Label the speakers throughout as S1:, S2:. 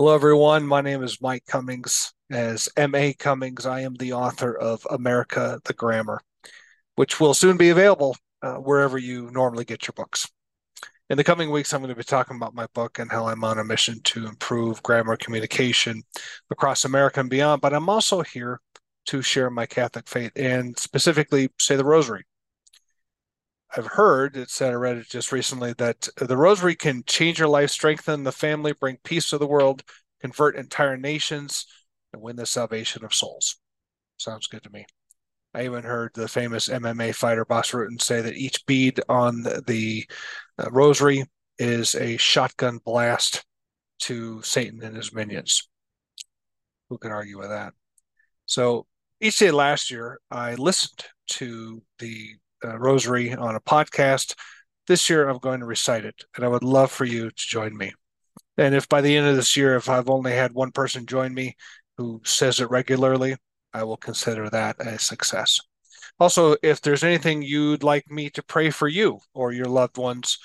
S1: Hello, everyone. My name is Mike Cummings. As M.A. Cummings, I am the author of America the Grammar, which will soon be available uh, wherever you normally get your books. In the coming weeks, I'm going to be talking about my book and how I'm on a mission to improve grammar communication across America and beyond. But I'm also here to share my Catholic faith and specifically say the Rosary. I've heard, it said, I read it just recently, that the rosary can change your life, strengthen the family, bring peace to the world, convert entire nations, and win the salvation of souls. Sounds good to me. I even heard the famous MMA fighter Bas Rutten say that each bead on the uh, rosary is a shotgun blast to Satan and his minions. Who can argue with that? So each day last year, I listened to the uh, rosary on a podcast. This year, I'm going to recite it, and I would love for you to join me. And if by the end of this year, if I've only had one person join me who says it regularly, I will consider that a success. Also, if there's anything you'd like me to pray for you or your loved ones,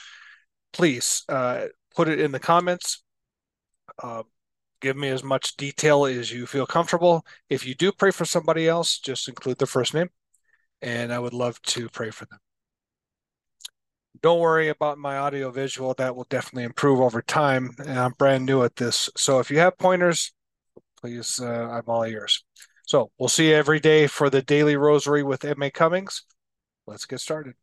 S1: please uh, put it in the comments. Uh, give me as much detail as you feel comfortable. If you do pray for somebody else, just include the first name and I would love to pray for them. Don't worry about my audio visual, that will definitely improve over time. And I'm brand new at this. So if you have pointers, please, uh, I'm all ears. So we'll see you every day for the daily rosary with M.A. Cummings. Let's get started.